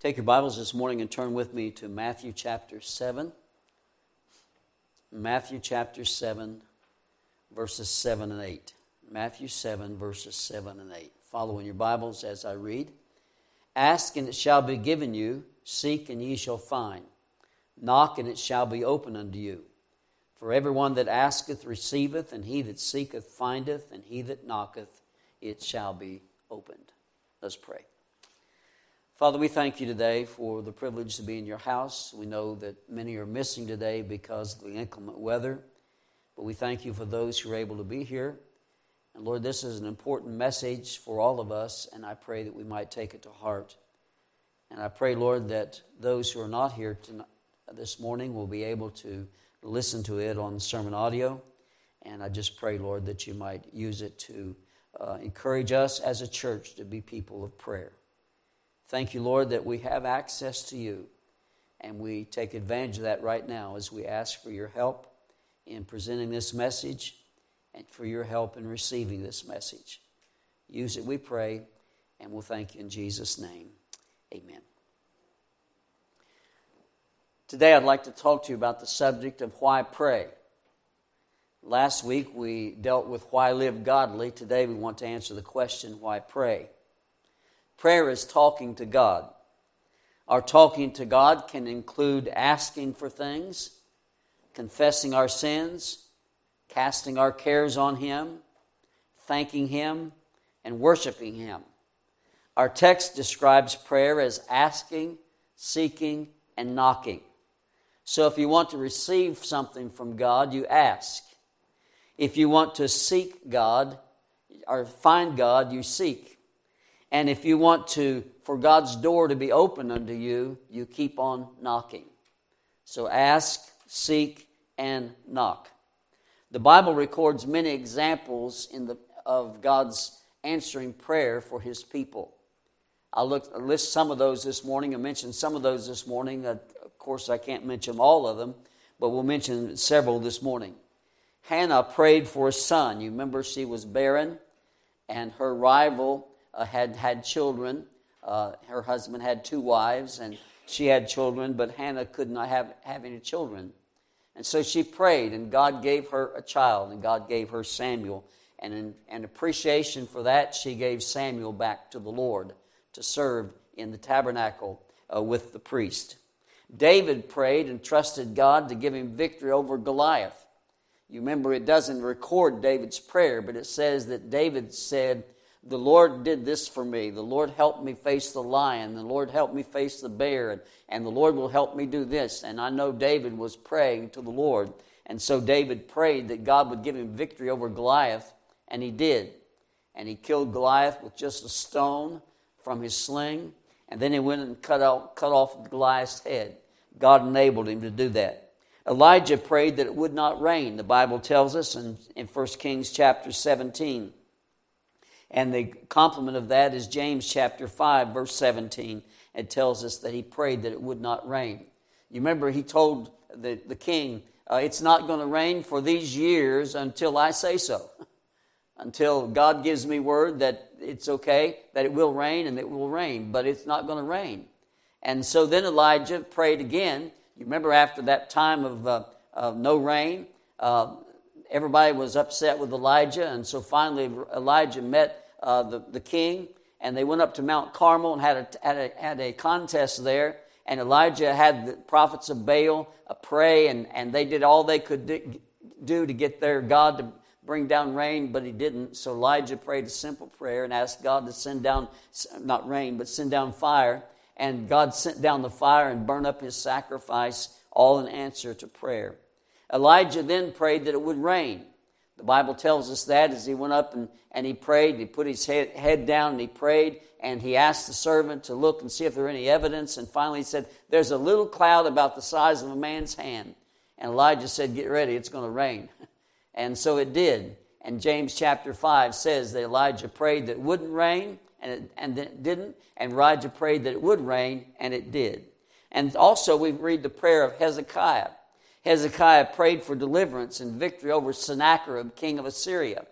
Take your Bibles this morning and turn with me to Matthew chapter 7. Matthew chapter 7, verses 7 and 8. Matthew 7, verses 7 and 8. Follow in your Bibles as I read. Ask and it shall be given you, seek and ye shall find, knock and it shall be opened unto you. For everyone that asketh receiveth, and he that seeketh findeth, and he that knocketh it shall be opened. Let's pray. Father, we thank you today for the privilege to be in your house. We know that many are missing today because of the inclement weather, but we thank you for those who are able to be here. And Lord, this is an important message for all of us, and I pray that we might take it to heart. And I pray, Lord, that those who are not here tonight, this morning will be able to listen to it on sermon audio. And I just pray, Lord, that you might use it to uh, encourage us as a church to be people of prayer. Thank you, Lord, that we have access to you. And we take advantage of that right now as we ask for your help in presenting this message and for your help in receiving this message. Use it, we pray, and we'll thank you in Jesus' name. Amen. Today, I'd like to talk to you about the subject of why pray. Last week, we dealt with why live godly. Today, we want to answer the question why pray. Prayer is talking to God. Our talking to God can include asking for things, confessing our sins, casting our cares on Him, thanking Him, and worshiping Him. Our text describes prayer as asking, seeking, and knocking. So if you want to receive something from God, you ask. If you want to seek God or find God, you seek. And if you want to, for God's door to be open unto you, you keep on knocking. So ask, seek, and knock. The Bible records many examples in the, of God's answering prayer for his people. I'll look, I'll list some of those this morning. I mentioned some of those this morning. Of course, I can't mention all of them, but we'll mention several this morning. Hannah prayed for a son. You remember she was barren, and her rival uh, had had children. Uh, her husband had two wives, and she had children, but Hannah could not have, have any children. And so she prayed, and God gave her a child, and God gave her Samuel. And in, in appreciation for that, she gave Samuel back to the Lord to serve in the tabernacle uh, with the priest. David prayed and trusted God to give him victory over Goliath. You remember, it doesn't record David's prayer, but it says that David said, the Lord did this for me. The Lord helped me face the lion. The Lord helped me face the bear. And, and the Lord will help me do this. And I know David was praying to the Lord. And so David prayed that God would give him victory over Goliath. And he did. And he killed Goliath with just a stone from his sling. And then he went and cut, out, cut off Goliath's head. God enabled him to do that. Elijah prayed that it would not rain. The Bible tells us in, in 1 Kings chapter 17 and the complement of that is James chapter 5, verse 17. It tells us that he prayed that it would not rain. You remember he told the, the king, uh, It's not going to rain for these years until I say so. until God gives me word that it's okay, that it will rain and it will rain, but it's not going to rain. And so then Elijah prayed again. You remember after that time of, uh, of no rain, uh, everybody was upset with Elijah, and so finally Elijah met uh, the, the king, and they went up to Mount Carmel and had a, had a, had a contest there. And Elijah had the prophets of Baal pray, and, and they did all they could do to get their God to bring down rain, but he didn't. So Elijah prayed a simple prayer and asked God to send down, not rain, but send down fire. And God sent down the fire and burned up his sacrifice, all in answer to prayer. Elijah then prayed that it would rain. The Bible tells us that as he went up and, and he prayed, he put his head, head down and he prayed, and he asked the servant to look and see if there were any evidence. And finally he said, There's a little cloud about the size of a man's hand. And Elijah said, Get ready, it's going to rain. And so it did. And James chapter 5 says that Elijah prayed that it wouldn't rain, and it, and it didn't. And Elijah prayed that it would rain, and it did. And also we read the prayer of Hezekiah. Hezekiah prayed for deliverance and victory over Sennacherib, king of Assyria.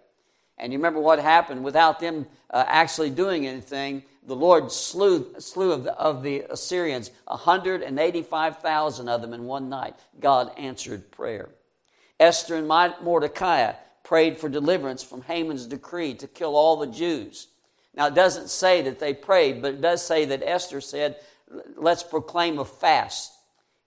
And you remember what happened without them uh, actually doing anything. The Lord slew, slew of, the, of the Assyrians, 185,000 of them in one night. God answered prayer. Esther and Mordecai prayed for deliverance from Haman's decree to kill all the Jews. Now, it doesn't say that they prayed, but it does say that Esther said, Let's proclaim a fast.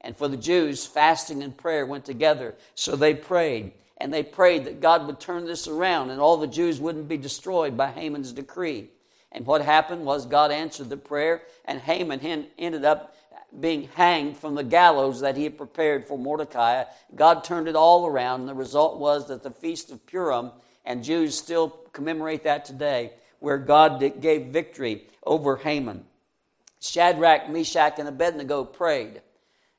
And for the Jews, fasting and prayer went together. So they prayed. And they prayed that God would turn this around and all the Jews wouldn't be destroyed by Haman's decree. And what happened was God answered the prayer, and Haman ended up being hanged from the gallows that he had prepared for Mordecai. God turned it all around, and the result was that the Feast of Purim, and Jews still commemorate that today, where God gave victory over Haman. Shadrach, Meshach, and Abednego prayed.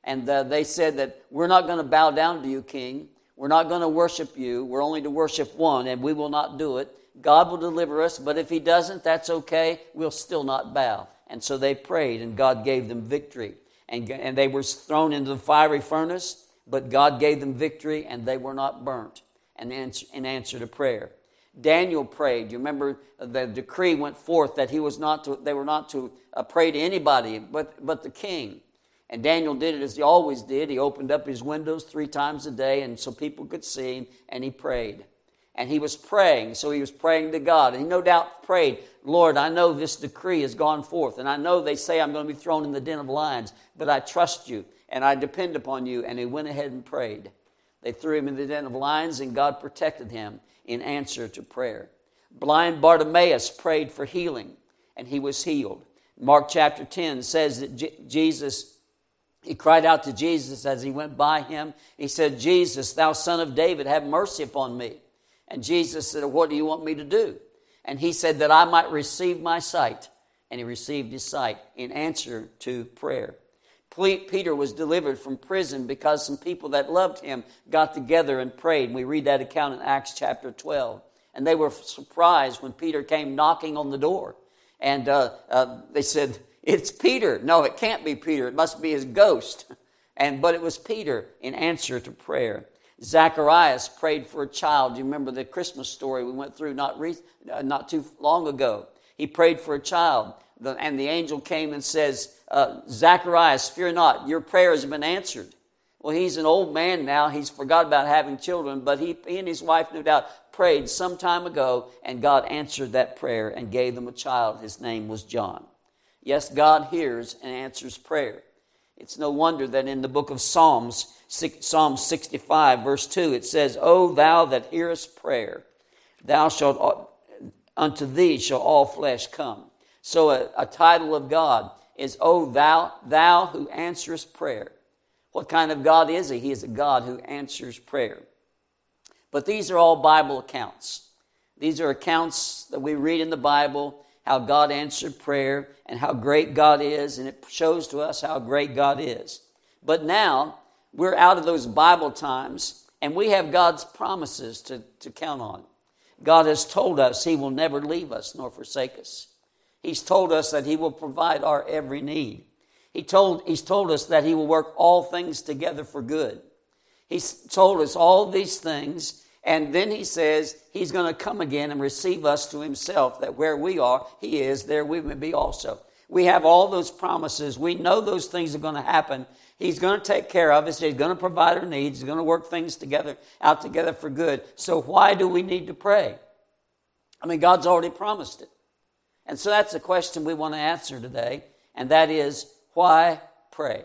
And uh, they said that we're not going to bow down to you, king. We're not going to worship you. We're only to worship one, and we will not do it. God will deliver us, but if He doesn't, that's okay. We'll still not bow. And so they prayed, and God gave them victory. And, and they were thrown into the fiery furnace, but God gave them victory, and they were not burnt in answer, in answer to prayer. Daniel prayed. You remember the decree went forth that he was not to, they were not to uh, pray to anybody but, but the king. And Daniel did it as he always did. He opened up his windows three times a day and so people could see him, and he prayed. And he was praying, so he was praying to God. And he no doubt prayed, Lord, I know this decree has gone forth, and I know they say I'm going to be thrown in the den of lions, but I trust you, and I depend upon you. And he went ahead and prayed. They threw him in the den of lions, and God protected him in answer to prayer. Blind Bartimaeus prayed for healing, and he was healed. Mark chapter 10 says that Jesus he cried out to Jesus as he went by him. He said, Jesus, thou son of David, have mercy upon me. And Jesus said, What do you want me to do? And he said, That I might receive my sight. And he received his sight in answer to prayer. Peter was delivered from prison because some people that loved him got together and prayed. And we read that account in Acts chapter 12. And they were surprised when Peter came knocking on the door. And uh, uh, they said, it's Peter. No, it can't be Peter. It must be his ghost. And but it was Peter in answer to prayer. Zacharias prayed for a child. You remember the Christmas story we went through not re- uh, not too long ago. He prayed for a child, and the angel came and says, uh, "Zacharias, fear not. Your prayer has been answered." Well, he's an old man now. He's forgot about having children, but he, he and his wife, no doubt, prayed some time ago, and God answered that prayer and gave them a child. His name was John. Yes, God hears and answers prayer. It's no wonder that in the book of Psalms, Psalm 65, verse 2, it says, O thou that hearest prayer, thou shalt, unto thee shall all flesh come. So a, a title of God is, O thou, thou who answerest prayer. What kind of God is he? He is a God who answers prayer. But these are all Bible accounts. These are accounts that we read in the Bible how God answered prayer and how great God is, and it shows to us how great God is. But now we're out of those Bible times, and we have God's promises to, to count on. God has told us He will never leave us nor forsake us. He's told us that He will provide our every need. He told, he's told us that He will work all things together for good. He's told us all these things and then he says he's going to come again and receive us to himself, that where we are, he is, there we may be also. We have all those promises. We know those things are going to happen. He's going to take care of us. He's going to provide our needs. He's going to work things together out together for good. So why do we need to pray? I mean, God's already promised it. And so that's the question we want to answer today, and that is why pray?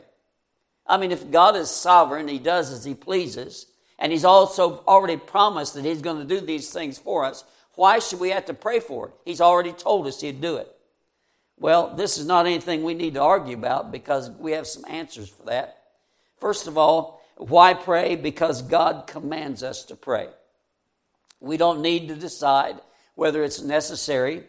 I mean, if God is sovereign, He does as He pleases, and He's also already promised that He's going to do these things for us. Why should we have to pray for it? He's already told us He'd do it. Well, this is not anything we need to argue about because we have some answers for that. First of all, why pray? Because God commands us to pray. We don't need to decide whether it's necessary.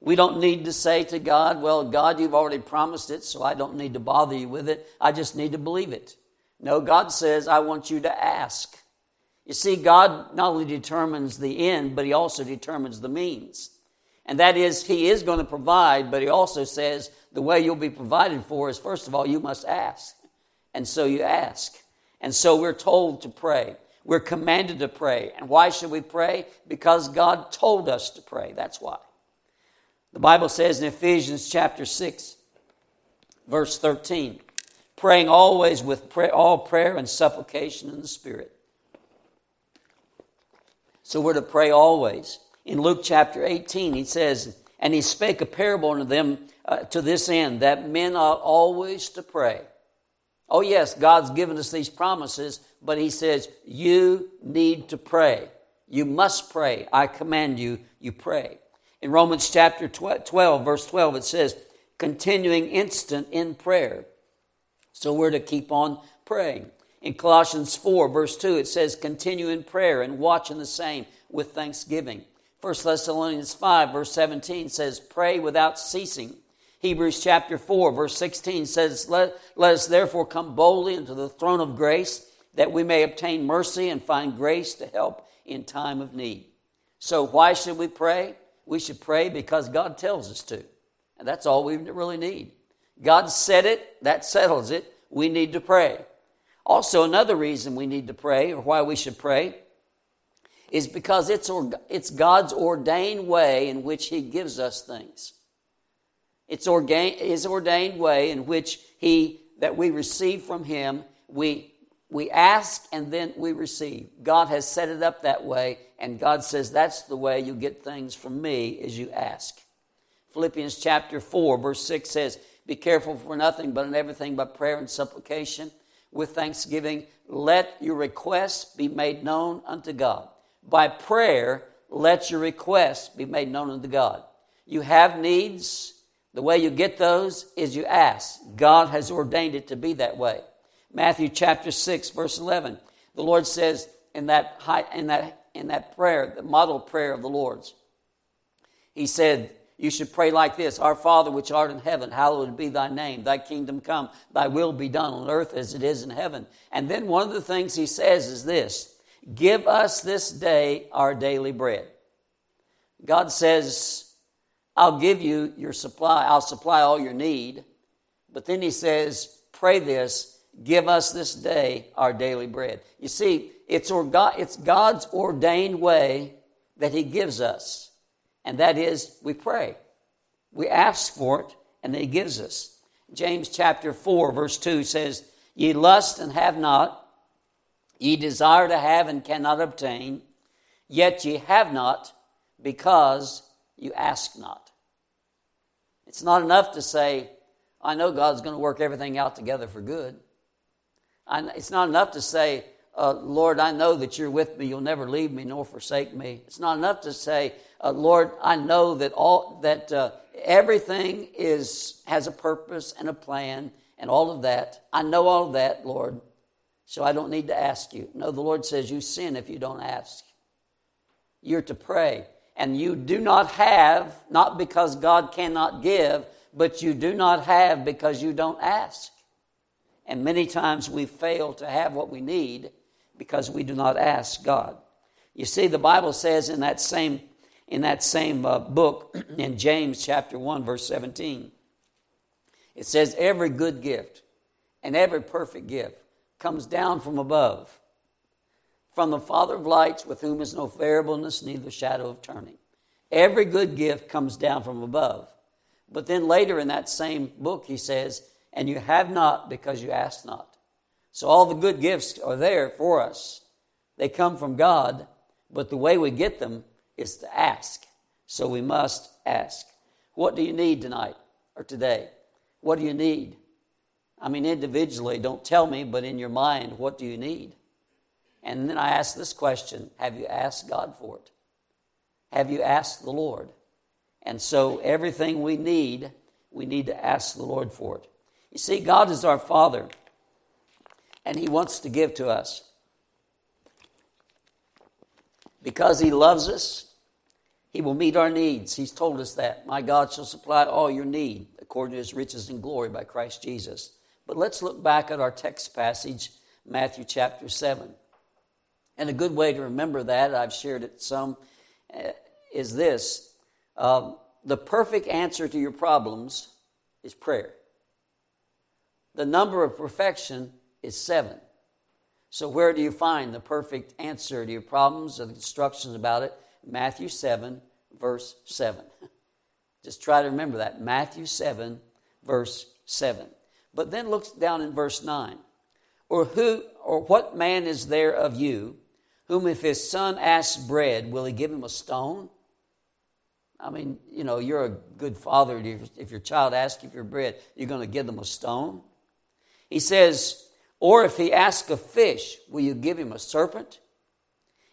We don't need to say to God, Well, God, you've already promised it, so I don't need to bother you with it. I just need to believe it. No, God says, I want you to ask. You see, God not only determines the end, but He also determines the means. And that is, He is going to provide, but He also says the way you'll be provided for is, first of all, you must ask. And so you ask. And so we're told to pray. We're commanded to pray. And why should we pray? Because God told us to pray. That's why. The Bible says in Ephesians chapter 6, verse 13, praying always with pray, all prayer and supplication in the Spirit. So we're to pray always. In Luke chapter 18, he says, And he spake a parable unto them uh, to this end, that men ought always to pray. Oh, yes, God's given us these promises, but he says, You need to pray. You must pray. I command you, you pray. In Romans chapter 12, verse 12, it says, continuing instant in prayer. So we're to keep on praying. In Colossians 4, verse 2, it says, continue in prayer and watch in the same with thanksgiving. 1 Thessalonians 5, verse 17 says, pray without ceasing. Hebrews chapter 4, verse 16 says, let, let us therefore come boldly into the throne of grace that we may obtain mercy and find grace to help in time of need. So, why should we pray? We should pray because God tells us to. And that's all we really need. God said it, that settles it. We need to pray. Also, another reason we need to pray, or why we should pray, is because it's, it's God's ordained way in which He gives us things. It's His ordained way in which He, that we receive from Him, we, we ask and then we receive. God has set it up that way, and God says that's the way you get things from me as you ask. Philippians chapter 4, verse 6 says, Be careful for nothing, but in everything by prayer and supplication with thanksgiving, let your requests be made known unto God. By prayer, let your requests be made known unto God. You have needs. The way you get those is you ask. God has ordained it to be that way. Matthew chapter 6, verse 11. The Lord says in that, high, in that, in that prayer, the model prayer of the Lord's, He said, you should pray like this Our Father, which art in heaven, hallowed be thy name. Thy kingdom come, thy will be done on earth as it is in heaven. And then one of the things he says is this Give us this day our daily bread. God says, I'll give you your supply, I'll supply all your need. But then he says, Pray this, give us this day our daily bread. You see, it's, God's ordained way that he gives us and that is we pray. We ask for it, and He gives us. James chapter 4, verse 2 says, Ye lust and have not, ye desire to have and cannot obtain, yet ye have not because you ask not. It's not enough to say, I know God's going to work everything out together for good. it's not enough to say, uh, Lord, I know that you're with me. You'll never leave me nor forsake me. It's not enough to say, uh, Lord, I know that all that uh, everything is has a purpose and a plan and all of that. I know all of that, Lord. So I don't need to ask you. No, the Lord says you sin if you don't ask. You're to pray. And you do not have, not because God cannot give, but you do not have because you don't ask. And many times we fail to have what we need because we do not ask God. You see, the Bible says in that same in that same uh, book in James chapter 1 verse 17. It says every good gift and every perfect gift comes down from above from the Father of lights with whom is no variableness neither shadow of turning. Every good gift comes down from above. But then later in that same book he says, and you have not because you ask not. So all the good gifts are there for us. They come from God, but the way we get them is to ask. So we must ask. What do you need tonight or today? What do you need? I mean, individually, don't tell me, but in your mind, what do you need? And then I ask this question Have you asked God for it? Have you asked the Lord? And so everything we need, we need to ask the Lord for it. You see, God is our Father, and He wants to give to us. Because He loves us, He will meet our needs. He's told us that. My God shall supply all your need according to His riches and glory by Christ Jesus. But let's look back at our text passage, Matthew chapter 7. And a good way to remember that, I've shared it some, uh, is this um, the perfect answer to your problems is prayer. The number of perfection is seven. So, where do you find the perfect answer to your problems or the instructions about it? Matthew 7, verse 7. Just try to remember that. Matthew 7, verse 7. But then looks down in verse 9. Or who or what man is there of you whom if his son asks bread, will he give him a stone? I mean, you know, you're a good father. If your child asks you for bread, you're going to give them a stone. He says, or if he ask a fish, will you give him a serpent?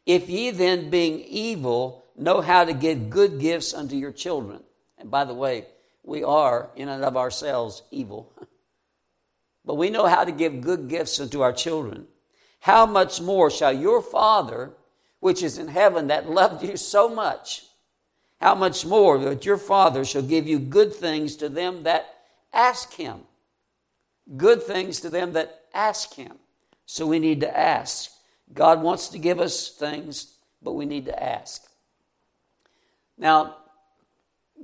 If ye then, being evil, know how to give good gifts unto your children. And by the way, we are, in and of ourselves, evil. but we know how to give good gifts unto our children. How much more shall your Father, which is in heaven, that loved you so much, how much more that your Father shall give you good things to them that ask him? Good things to them that ask Him. So we need to ask. God wants to give us things, but we need to ask. Now,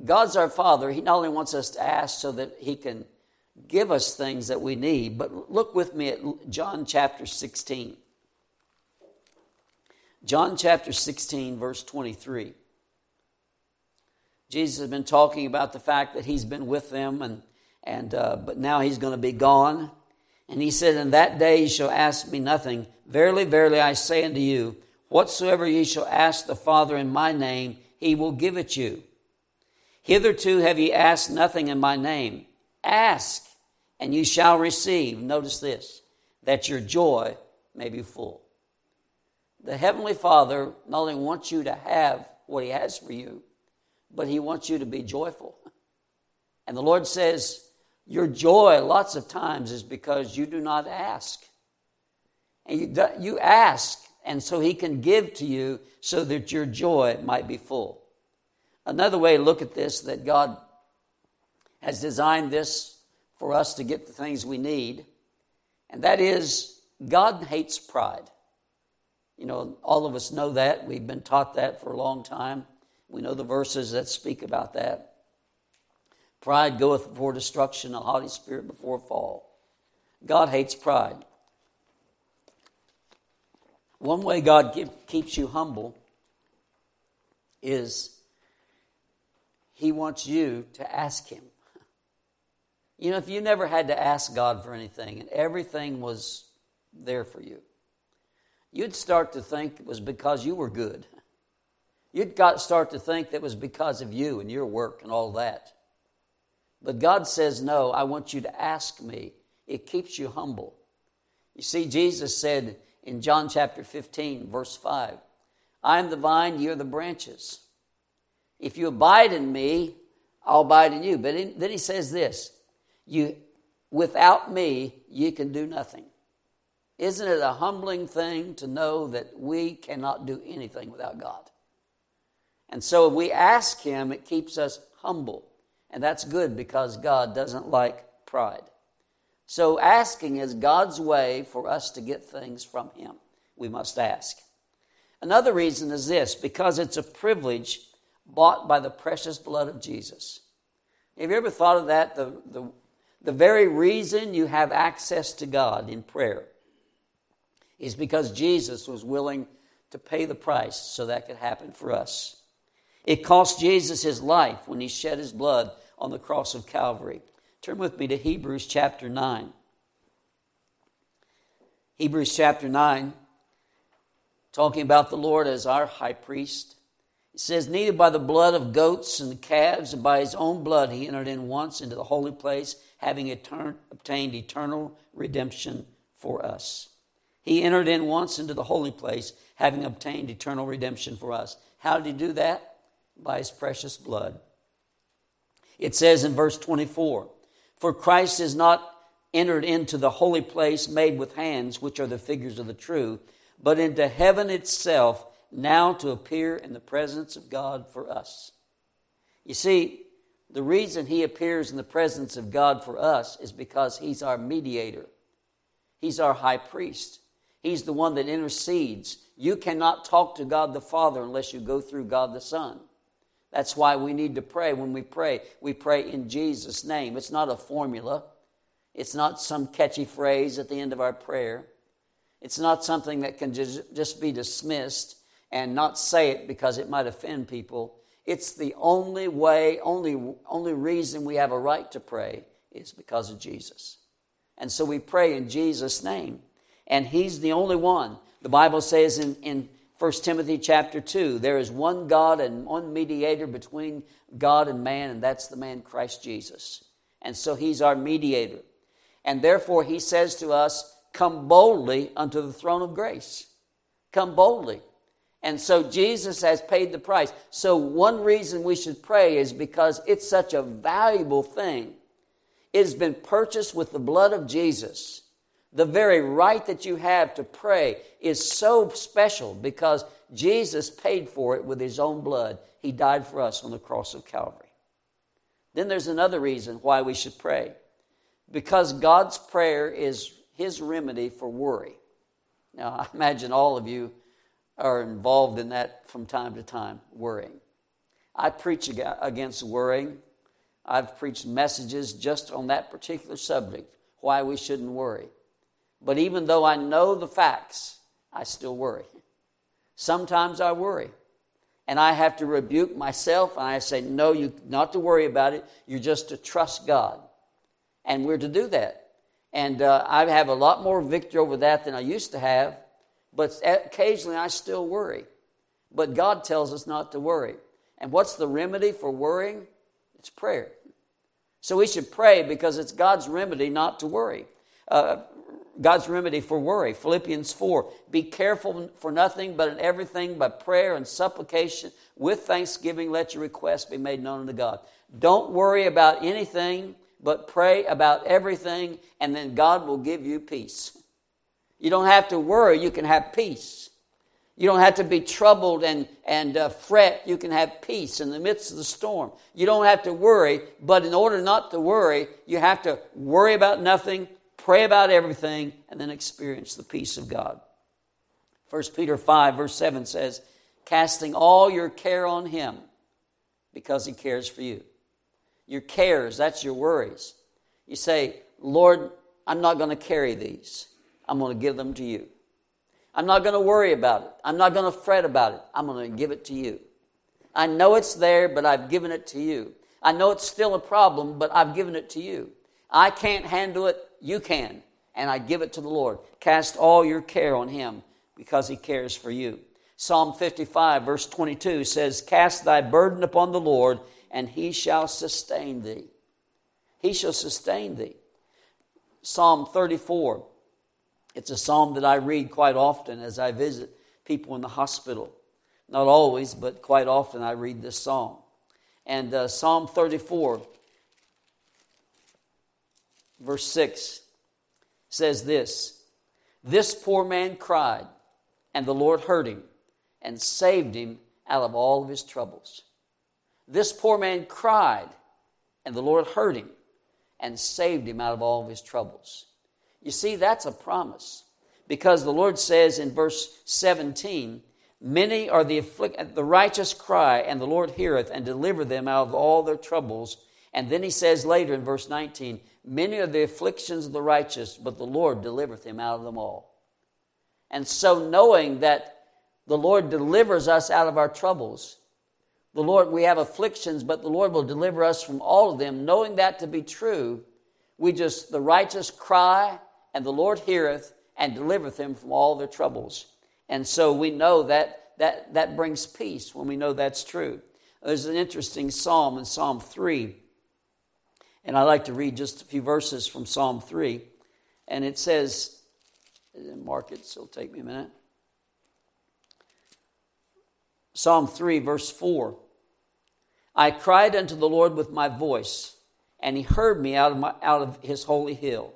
God's our Father. He not only wants us to ask so that He can give us things that we need, but look with me at John chapter 16. John chapter 16, verse 23. Jesus has been talking about the fact that He's been with them, and, and, uh, but now He's going to be gone. And he said, In that day ye shall ask me nothing. Verily, verily, I say unto you, whatsoever ye shall ask the Father in my name, he will give it you. Hitherto have ye asked nothing in my name. Ask, and you shall receive. Notice this, that your joy may be full. The Heavenly Father not only wants you to have what He has for you, but He wants you to be joyful. And the Lord says, your joy, lots of times, is because you do not ask. And you, you ask, and so He can give to you so that your joy might be full. Another way to look at this that God has designed this for us to get the things we need, and that is God hates pride. You know, all of us know that. We've been taught that for a long time. We know the verses that speak about that. Pride goeth before destruction, a haughty spirit before fall. God hates pride. One way God give, keeps you humble is He wants you to ask Him. You know, if you never had to ask God for anything and everything was there for you, you'd start to think it was because you were good. You'd got, start to think that was because of you and your work and all that. But God says, No, I want you to ask me. It keeps you humble. You see, Jesus said in John chapter 15, verse 5, I am the vine, you are the branches. If you abide in me, I'll abide in you. But then he says this you, without me, you can do nothing. Isn't it a humbling thing to know that we cannot do anything without God? And so if we ask Him, it keeps us humble. And that's good because God doesn't like pride. So asking is God's way for us to get things from Him. We must ask. Another reason is this because it's a privilege bought by the precious blood of Jesus. Have you ever thought of that? The, the, the very reason you have access to God in prayer is because Jesus was willing to pay the price so that could happen for us. It cost Jesus his life when he shed his blood on the cross of Calvary. Turn with me to Hebrews chapter 9. Hebrews chapter 9, talking about the Lord as our high priest. It says, Neither by the blood of goats and calves, and by his own blood he entered in once into the holy place, having etern- obtained eternal redemption for us. He entered in once into the holy place, having obtained eternal redemption for us. How did he do that? By his precious blood. It says in verse 24, For Christ is not entered into the holy place made with hands, which are the figures of the true, but into heaven itself, now to appear in the presence of God for us. You see, the reason he appears in the presence of God for us is because he's our mediator. He's our high priest. He's the one that intercedes. You cannot talk to God the Father unless you go through God the Son. That's why we need to pray. When we pray, we pray in Jesus' name. It's not a formula, it's not some catchy phrase at the end of our prayer. It's not something that can just be dismissed and not say it because it might offend people. It's the only way, only, only reason we have a right to pray is because of Jesus. And so we pray in Jesus' name. And He's the only one. The Bible says in, in 1 Timothy chapter 2, there is one God and one mediator between God and man, and that's the man Christ Jesus. And so He's our mediator. And therefore, He says to us, Come boldly unto the throne of grace. Come boldly. And so Jesus has paid the price. So, one reason we should pray is because it's such a valuable thing. It has been purchased with the blood of Jesus. The very right that you have to pray is so special because Jesus paid for it with his own blood. He died for us on the cross of Calvary. Then there's another reason why we should pray because God's prayer is his remedy for worry. Now, I imagine all of you are involved in that from time to time, worrying. I preach against worrying. I've preached messages just on that particular subject, why we shouldn't worry. But even though I know the facts, I still worry. Sometimes I worry. And I have to rebuke myself and I say, no, you not to worry about it. You're just to trust God. And we're to do that. And uh, I have a lot more victory over that than I used to have, but occasionally I still worry. But God tells us not to worry. And what's the remedy for worrying? It's prayer. So we should pray because it's God's remedy not to worry. Uh, God's remedy for worry. Philippians 4 Be careful for nothing, but in everything by prayer and supplication with thanksgiving, let your requests be made known unto God. Don't worry about anything but pray about everything, and then God will give you peace. You don't have to worry, you can have peace. You don't have to be troubled and, and uh, fret. You can have peace in the midst of the storm. You don't have to worry, but in order not to worry, you have to worry about nothing, pray about everything, and then experience the peace of God. 1 Peter 5, verse 7 says, Casting all your care on Him because He cares for you your cares, that's your worries. You say, Lord, I'm not going to carry these. I'm going to give them to you. I'm not going to worry about it. I'm not going to fret about it. I'm going to give it to you. I know it's there, but I've given it to you. I know it's still a problem, but I've given it to you. I can't handle it. You can. And I give it to the Lord. Cast all your care on Him because He cares for you. Psalm 55, verse 22 says, Cast thy burden upon the Lord, and he shall sustain thee. He shall sustain thee. Psalm 34. It's a psalm that I read quite often as I visit people in the hospital. Not always, but quite often I read this psalm. And uh, Psalm 34, verse 6, says this This poor man cried, and the Lord heard him and saved him out of all of his troubles. This poor man cried, and the Lord heard him and saved him out of all of his troubles. You see, that's a promise because the Lord says in verse 17, Many are the afflict, the righteous cry, and the Lord heareth and deliver them out of all their troubles. And then he says later in verse 19, Many are the afflictions of the righteous, but the Lord delivereth him out of them all. And so, knowing that the Lord delivers us out of our troubles, the Lord, we have afflictions, but the Lord will deliver us from all of them. Knowing that to be true, we just, the righteous cry, and the Lord heareth and delivereth them from all their troubles. And so we know that that, that brings peace when we know that's true. There's an interesting psalm in Psalm 3, and I like to read just a few verses from Psalm 3. And it says, mark it, so it'll take me a minute. Psalm 3, verse 4. I cried unto the Lord with my voice, and he heard me out of, my, out of his holy hill.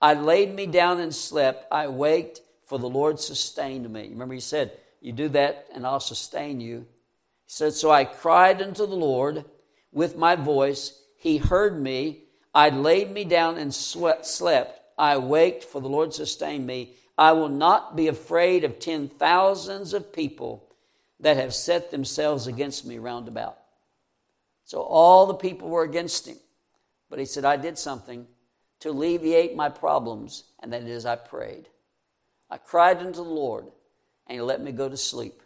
I laid me down and slept. I waked, for the Lord sustained me. Remember, he said, You do that, and I'll sustain you. He said, So I cried unto the Lord with my voice. He heard me. I laid me down and slept. I waked, for the Lord sustained me. I will not be afraid of ten thousands of people that have set themselves against me round about. So all the people were against him. But he said, I did something to alleviate my problems, and that is I prayed. I cried unto the Lord, and He let me go to sleep.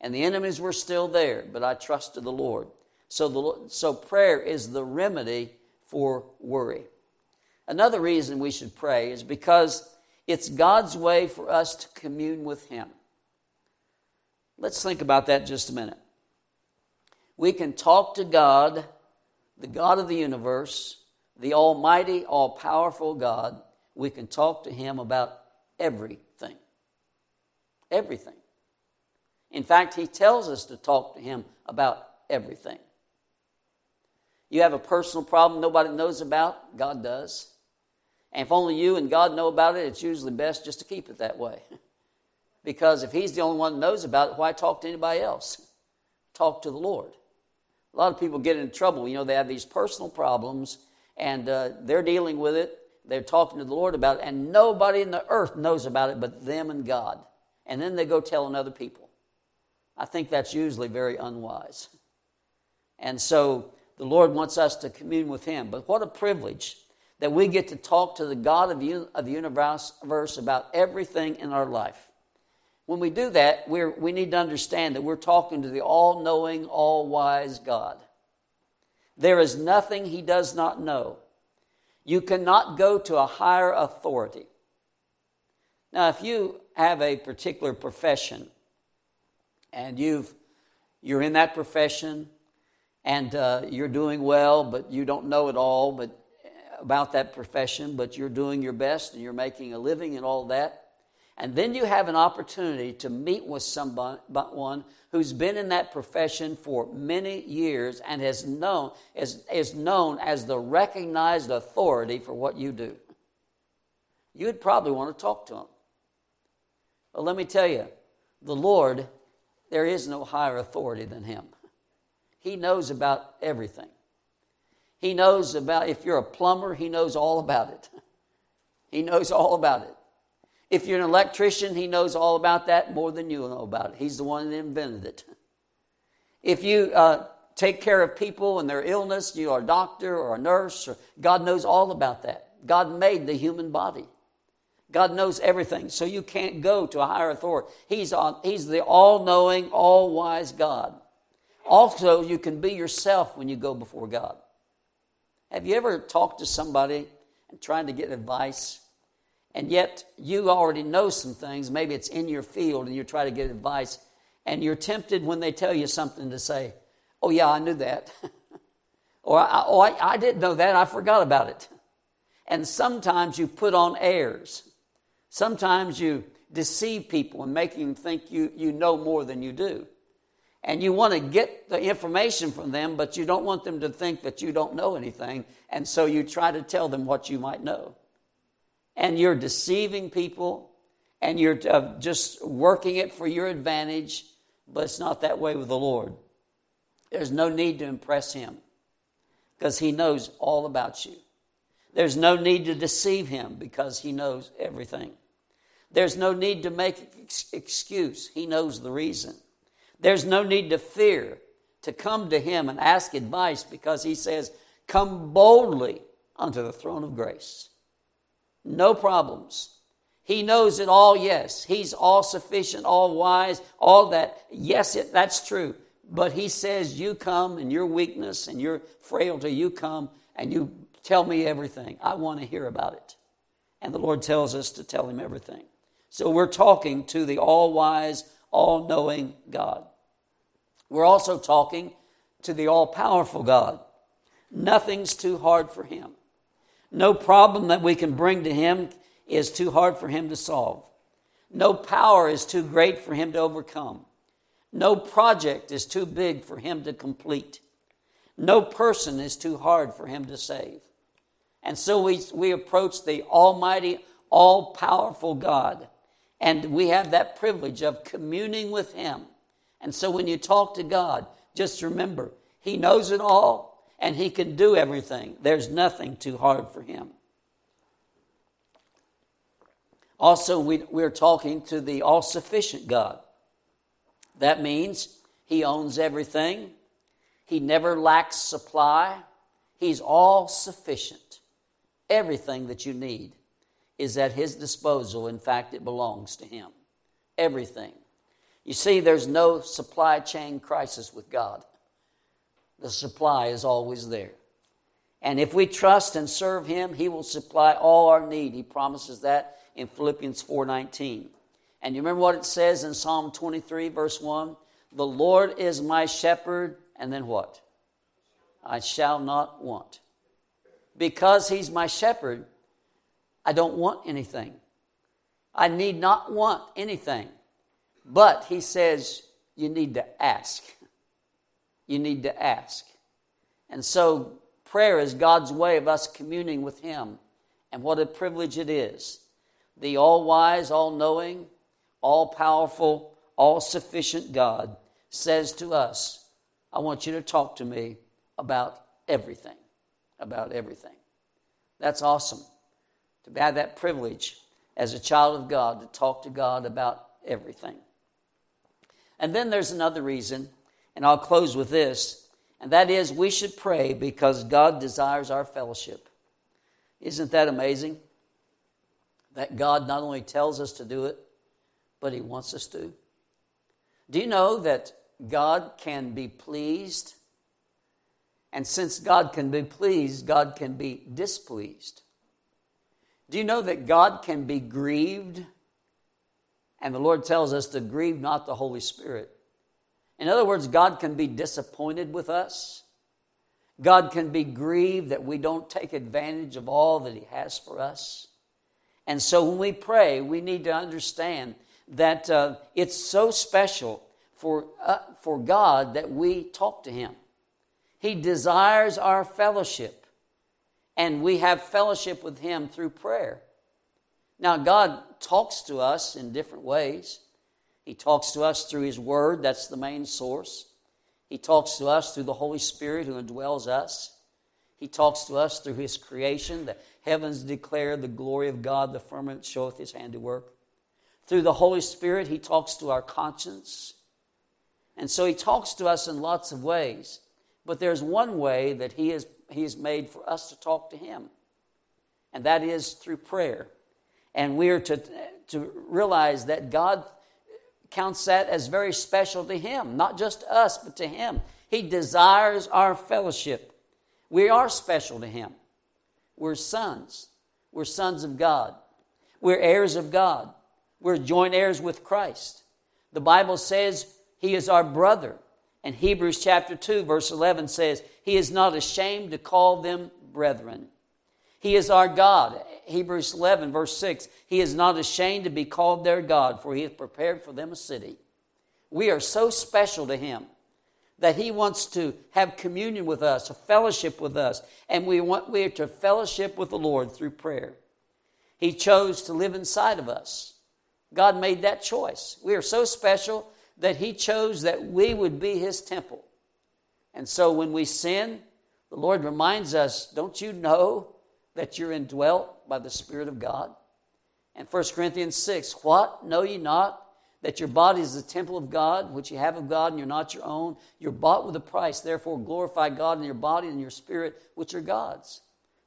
And the enemies were still there, but I trusted the Lord. So, the, so prayer is the remedy for worry. Another reason we should pray is because it's God's way for us to commune with Him. Let's think about that just a minute. We can talk to God, the God of the universe, the Almighty, all powerful God. We can talk to Him about everything. Everything. In fact, He tells us to talk to Him about everything. You have a personal problem nobody knows about, God does. And if only you and God know about it, it's usually best just to keep it that way. because if He's the only one that knows about it, why talk to anybody else? Talk to the Lord. A lot of people get in trouble. You know, they have these personal problems and uh, they're dealing with it. They're talking to the Lord about it, and nobody in the earth knows about it but them and God. And then they go telling other people. I think that's usually very unwise. And so the Lord wants us to commune with Him. But what a privilege that we get to talk to the God of, the universe about everything in our life. When we do that, we we need to understand that we're talking to the all knowing, all wise God. There is nothing He does not know. You cannot go to a higher authority. Now, if you have a particular profession and you've, you're in that profession and uh, you're doing well, but you don't know it all but about that profession, but you're doing your best and you're making a living and all that. And then you have an opportunity to meet with someone who's been in that profession for many years and has known, is, is known as the recognized authority for what you do. You'd probably want to talk to him. But let me tell you, the Lord, there is no higher authority than him. He knows about everything. He knows about, if you're a plumber, he knows all about it. He knows all about it. If you're an electrician, he knows all about that more than you know about it. He's the one that invented it. If you uh, take care of people and their illness, you are a doctor or a nurse, or God knows all about that. God made the human body. God knows everything, so you can't go to a higher authority. He's, on, he's the all knowing, all wise God. Also, you can be yourself when you go before God. Have you ever talked to somebody and trying to get advice, and yet you already know some things? Maybe it's in your field, and you try to get advice, and you're tempted when they tell you something to say, "Oh yeah, I knew that," or "Oh, I, I didn't know that. I forgot about it." And sometimes you put on airs. Sometimes you deceive people and make them think you, you know more than you do and you want to get the information from them, but you don't want them to think that you don't know anything, and so you try to tell them what you might know. And you're deceiving people, and you're uh, just working it for your advantage, but it's not that way with the Lord. There's no need to impress Him because He knows all about you. There's no need to deceive Him because He knows everything. There's no need to make excuse. He knows the reason. There's no need to fear to come to Him and ask advice because He says, Come boldly unto the throne of grace. No problems. He knows it all, yes. He's all sufficient, all wise, all that. Yes, it, that's true. But He says, You come in your weakness and your frailty, you come and you tell me everything. I want to hear about it. And the Lord tells us to tell Him everything. So we're talking to the all wise, all knowing God. We're also talking to the all powerful God. Nothing's too hard for Him. No problem that we can bring to Him is too hard for Him to solve. No power is too great for Him to overcome. No project is too big for Him to complete. No person is too hard for Him to save. And so we, we approach the Almighty, all powerful God and we have that privilege of communing with Him. And so when you talk to God, just remember, He knows it all and He can do everything. There's nothing too hard for Him. Also, we, we're talking to the all sufficient God. That means He owns everything, He never lacks supply, He's all sufficient. Everything that you need is at His disposal. In fact, it belongs to Him. Everything. You see, there's no supply chain crisis with God. The supply is always there. And if we trust and serve Him, He will supply all our need. He promises that in Philippians 4:19. And you remember what it says in Psalm 23, verse 1? The Lord is my shepherd, and then what? I shall not want. Because He's my shepherd, I don't want anything. I need not want anything. But He says, you need to ask. You need to ask. And so, prayer is God's way of us communing with Him. And what a privilege it is. The all wise, all knowing, all powerful, all sufficient God says to us, I want you to talk to me about everything. About everything. That's awesome to have that privilege as a child of God to talk to God about everything. And then there's another reason, and I'll close with this, and that is we should pray because God desires our fellowship. Isn't that amazing? That God not only tells us to do it, but He wants us to. Do you know that God can be pleased? And since God can be pleased, God can be displeased. Do you know that God can be grieved? And the Lord tells us to grieve not the Holy Spirit. In other words, God can be disappointed with us. God can be grieved that we don't take advantage of all that He has for us. And so when we pray, we need to understand that uh, it's so special for, uh, for God that we talk to Him. He desires our fellowship, and we have fellowship with Him through prayer. Now, God talks to us in different ways. He talks to us through His Word, that's the main source. He talks to us through the Holy Spirit who indwells us. He talks to us through His creation. The heavens declare the glory of God, the firmament showeth His handiwork. Through the Holy Spirit, He talks to our conscience. And so He talks to us in lots of ways. But there's one way that He has, he has made for us to talk to Him, and that is through prayer. And we are to, to realize that God counts that as very special to Him, not just us, but to Him. He desires our fellowship. We are special to Him. We're sons. We're sons of God. We're heirs of God. We're joint heirs with Christ. The Bible says He is our brother. And Hebrews chapter 2, verse 11 says, He is not ashamed to call them brethren. He is our God. Hebrews 11, verse 6 He is not ashamed to be called their God, for He has prepared for them a city. We are so special to Him that He wants to have communion with us, a fellowship with us, and we, want, we are to fellowship with the Lord through prayer. He chose to live inside of us. God made that choice. We are so special that He chose that we would be His temple. And so when we sin, the Lord reminds us, don't you know that you're indwelt by the Spirit of God? And 1 Corinthians 6, what? Know ye not that your body is the temple of God, which you have of God, and you're not your own? You're bought with a price. Therefore, glorify God in your body and your spirit, which are God's.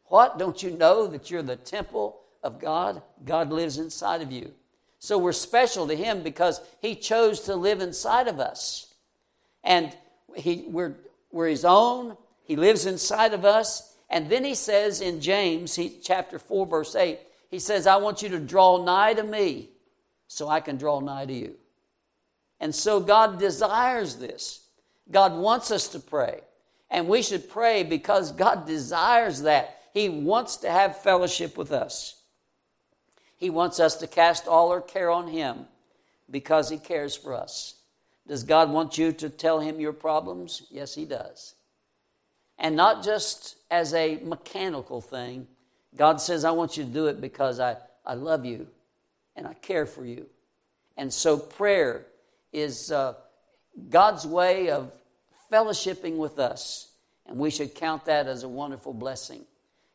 What? Don't you know that you're the temple of God? God lives inside of you. So we're special to Him because He chose to live inside of us. And he, we're, we're His own, He lives inside of us. And then He says in James he, chapter 4, verse 8, He says, I want you to draw nigh to me so I can draw nigh to you. And so God desires this. God wants us to pray. And we should pray because God desires that. He wants to have fellowship with us. He wants us to cast all our care on Him because He cares for us. Does God want you to tell Him your problems? Yes, He does. And not just as a mechanical thing. God says, I want you to do it because I, I love you and I care for you. And so prayer is uh, God's way of fellowshipping with us, and we should count that as a wonderful blessing.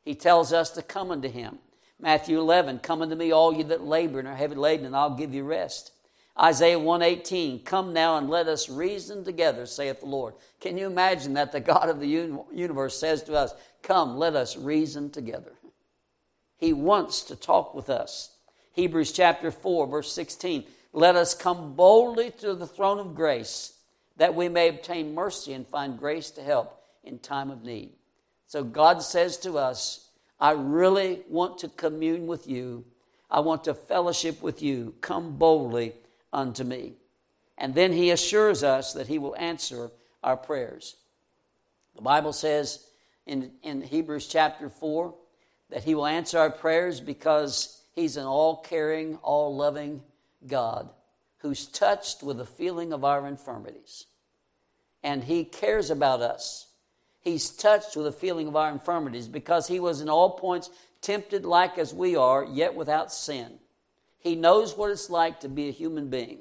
He tells us to come unto Him. Matthew 11, come unto me, all you that labor and are heavy laden, and I'll give you rest. Isaiah 118, come now and let us reason together, saith the Lord. Can you imagine that the God of the universe says to us, come, let us reason together? He wants to talk with us. Hebrews chapter 4, verse 16. Let us come boldly to the throne of grace that we may obtain mercy and find grace to help in time of need. So God says to us, I really want to commune with you. I want to fellowship with you. Come boldly unto me. And then he assures us that he will answer our prayers. The Bible says in, in Hebrews chapter 4 that he will answer our prayers because he's an all caring, all loving God who's touched with the feeling of our infirmities. And he cares about us. He's touched with the feeling of our infirmities because he was in all points tempted like as we are, yet without sin. He knows what it's like to be a human being.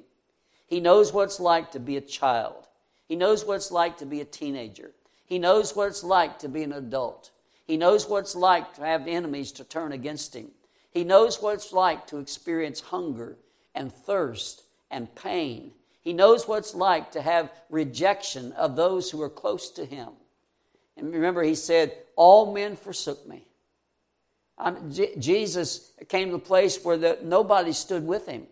He knows what it's like to be a child. He knows what it's like to be a teenager. He knows what it's like to be an adult. He knows what it's like to have enemies to turn against him. He knows what it's like to experience hunger and thirst and pain. He knows what it's like to have rejection of those who are close to him. And remember, he said, All men forsook me. J- Jesus came to a place where the, nobody stood with him.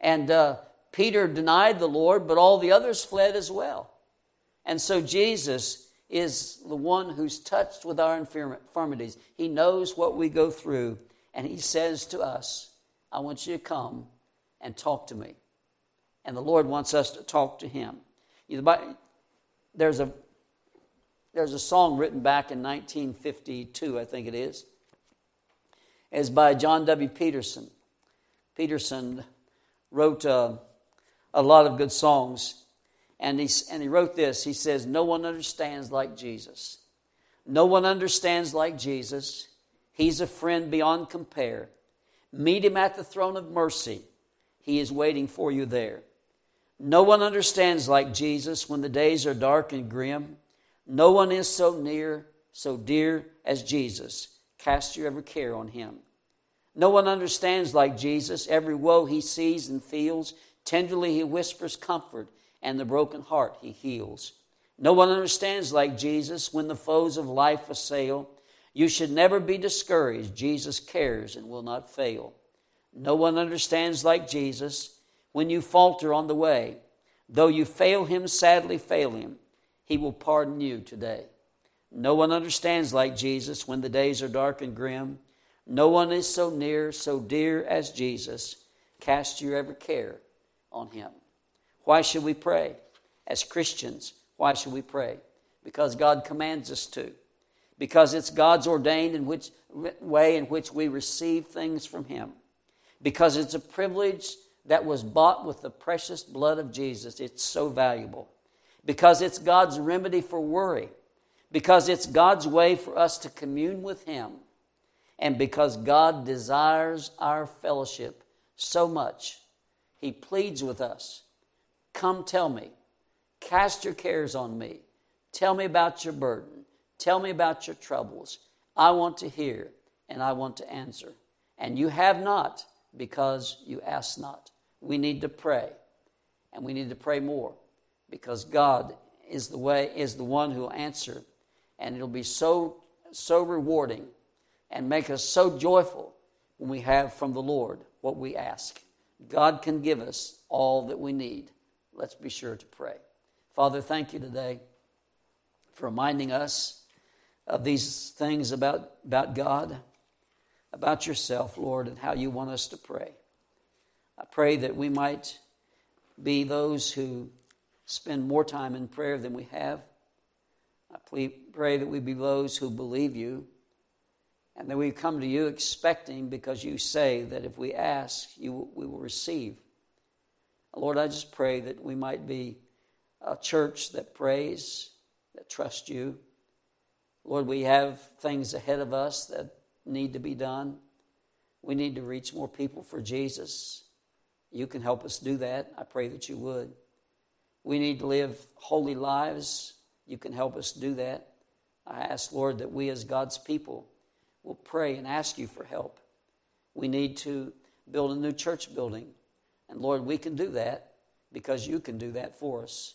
And uh, Peter denied the Lord, but all the others fled as well. And so Jesus is the one who's touched with our infirmities. He knows what we go through, and He says to us, I want you to come and talk to me. And the Lord wants us to talk to Him. There's a, there's a song written back in 1952, I think it is. It's by John W. Peterson. Peterson wrote a, a lot of good songs. And he, and he wrote this He says, No one understands like Jesus. No one understands like Jesus. He's a friend beyond compare. Meet him at the throne of mercy. He is waiting for you there. No one understands like Jesus when the days are dark and grim. No one is so near, so dear as Jesus. Cast your every care on him. No one understands like Jesus. Every woe he sees and feels, tenderly he whispers comfort and the broken heart he heals. No one understands like Jesus when the foes of life assail. You should never be discouraged. Jesus cares and will not fail. No one understands like Jesus when you falter on the way. Though you fail him, sadly fail him, he will pardon you today. No one understands like Jesus when the days are dark and grim. No one is so near, so dear as Jesus. Cast your every care on him. Why should we pray? As Christians, why should we pray? Because God commands us to. Because it's God's ordained in which way in which we receive things from Him. Because it's a privilege that was bought with the precious blood of Jesus. It's so valuable. Because it's God's remedy for worry. Because it's God's way for us to commune with Him. And because God desires our fellowship so much, He pleads with us Come tell me. Cast your cares on me. Tell me about your burden. Tell me about your troubles. I want to hear and I want to answer. And you have not because you ask not. We need to pray and we need to pray more because God is the way is the one who will answer and it'll be so so rewarding and make us so joyful when we have from the Lord what we ask. God can give us all that we need let's be sure to pray. Father, thank you today for reminding us of these things about, about God, about yourself, Lord, and how you want us to pray. I pray that we might be those who spend more time in prayer than we have. I pray that we be those who believe you and that we come to you expecting because you say that if we ask, you, we will receive. Lord, I just pray that we might be a church that prays, that trusts you. Lord, we have things ahead of us that need to be done. We need to reach more people for Jesus. You can help us do that. I pray that you would. We need to live holy lives. You can help us do that. I ask, Lord, that we as God's people will pray and ask you for help. We need to build a new church building. And Lord, we can do that because you can do that for us.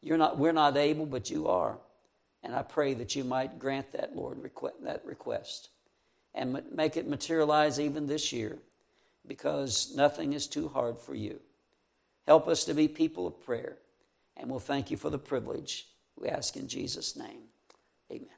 You're not, we're not able, but you are. And I pray that you might grant that, Lord, that request. and make it materialize even this year because nothing is too hard for you. Help us to be people of prayer, and we'll thank you for the privilege. We ask in Jesus' name. Amen.